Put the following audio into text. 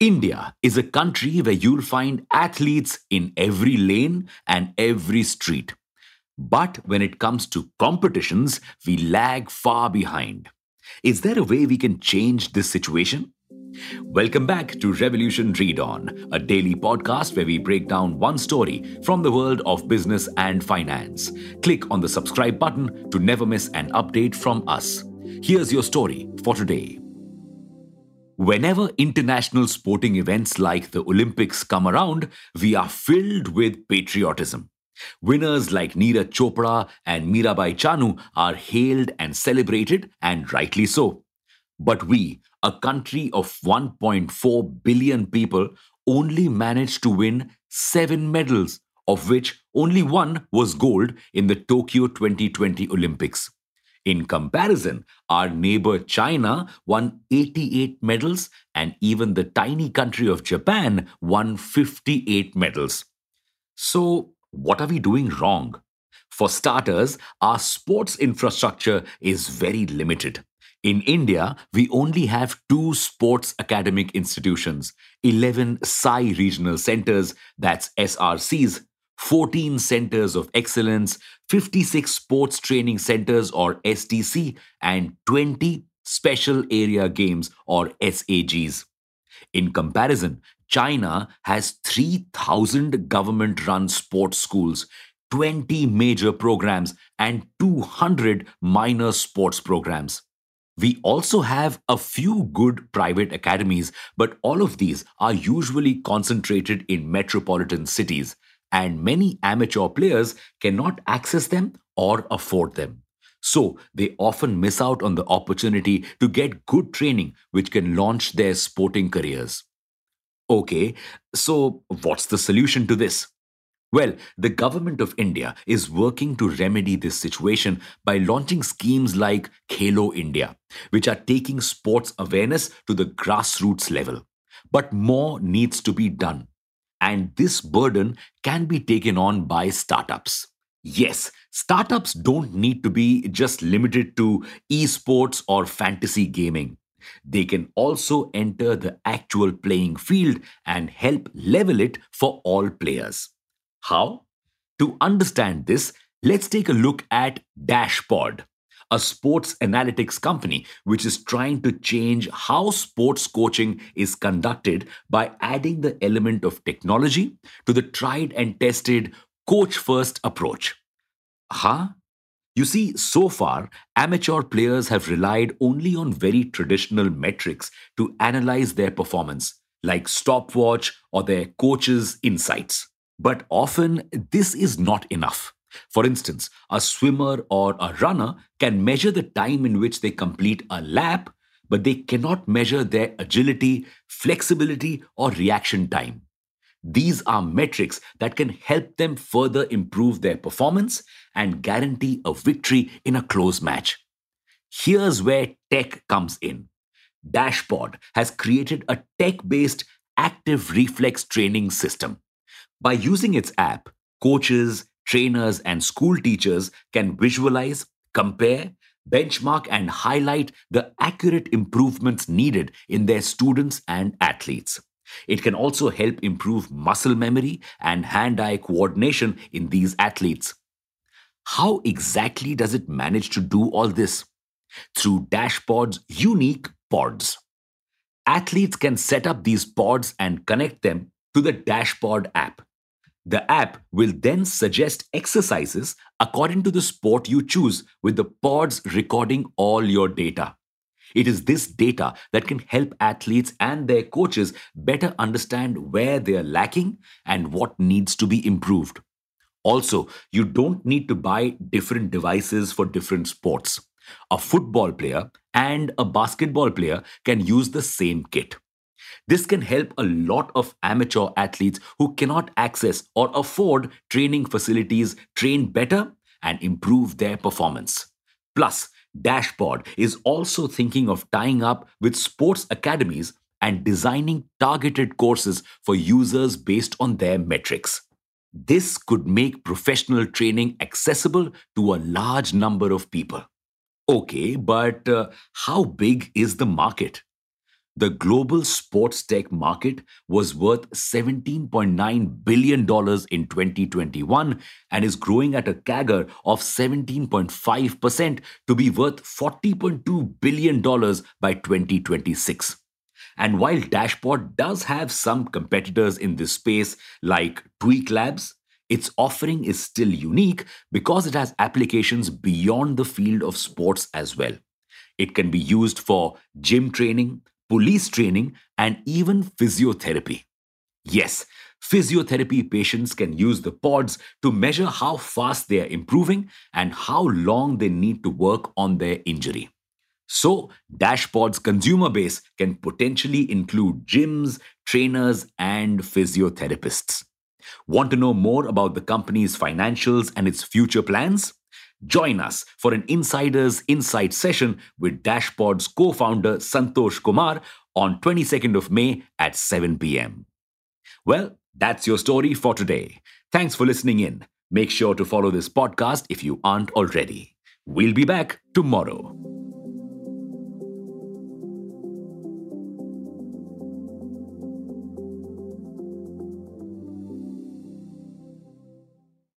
India is a country where you'll find athletes in every lane and every street. But when it comes to competitions, we lag far behind. Is there a way we can change this situation? Welcome back to Revolution Read On, a daily podcast where we break down one story from the world of business and finance. Click on the subscribe button to never miss an update from us. Here's your story for today. Whenever international sporting events like the Olympics come around, we are filled with patriotism. Winners like Neeraj Chopra and Mirabai Chanu are hailed and celebrated, and rightly so. But we, a country of 1.4 billion people, only managed to win seven medals, of which only one was gold in the Tokyo 2020 Olympics. In comparison, our neighbor China won 88 medals, and even the tiny country of Japan won 58 medals. So, what are we doing wrong? For starters, our sports infrastructure is very limited. In India, we only have two sports academic institutions, 11 SAI regional centers, that's SRCs, 14 centers of excellence, 56 sports training centers or STC, and 20 special area games or SAGs. In comparison, China has 3,000 government run sports schools, 20 major programs, and 200 minor sports programs. We also have a few good private academies, but all of these are usually concentrated in metropolitan cities and many amateur players cannot access them or afford them. So they often miss out on the opportunity to get good training which can launch their sporting careers. Okay, so what's the solution to this? Well, the government of India is working to remedy this situation by launching schemes like Khelo India, which are taking sports awareness to the grassroots level. But more needs to be done and this burden can be taken on by startups. Yes, startups don't need to be just limited to esports or fantasy gaming. They can also enter the actual playing field and help level it for all players. How? To understand this, let's take a look at Dashpod a sports analytics company which is trying to change how sports coaching is conducted by adding the element of technology to the tried and tested coach first approach. Huh? You see, so far, amateur players have relied only on very traditional metrics to analyze their performance, like stopwatch or their coach's insights. But often, this is not enough. For instance, a swimmer or a runner can measure the time in which they complete a lap, but they cannot measure their agility, flexibility, or reaction time. These are metrics that can help them further improve their performance and guarantee a victory in a close match. Here's where tech comes in. Dashpod has created a tech based active reflex training system. By using its app, coaches, trainers, and school teachers can visualize, compare, benchmark, and highlight the accurate improvements needed in their students and athletes. It can also help improve muscle memory and hand eye coordination in these athletes. How exactly does it manage to do all this? Through Dashpod's unique pods. Athletes can set up these pods and connect them to the Dashpod app. The app will then suggest exercises according to the sport you choose, with the pods recording all your data. It is this data that can help athletes and their coaches better understand where they are lacking and what needs to be improved. Also, you don't need to buy different devices for different sports. A football player and a basketball player can use the same kit. This can help a lot of amateur athletes who cannot access or afford training facilities train better and improve their performance. Plus, Dashpod is also thinking of tying up with sports academies and designing targeted courses for users based on their metrics. This could make professional training accessible to a large number of people. Okay, but uh, how big is the market? The global sports tech market was worth $17.9 billion in 2021 and is growing at a CAGR of 17.5% to be worth $40.2 billion by 2026. And while Dashpod does have some competitors in this space like Tweak Labs, its offering is still unique because it has applications beyond the field of sports as well. It can be used for gym training, police training, and even physiotherapy. Yes, physiotherapy patients can use the pods to measure how fast they are improving and how long they need to work on their injury. So, Dashpod's consumer base can potentially include gyms, trainers, and physiotherapists. Want to know more about the company's financials and its future plans? Join us for an Insider's Insight session with Dashpod's co founder Santosh Kumar on 22nd of May at 7 p.m. Well, that's your story for today. Thanks for listening in. Make sure to follow this podcast if you aren't already. We'll be back tomorrow.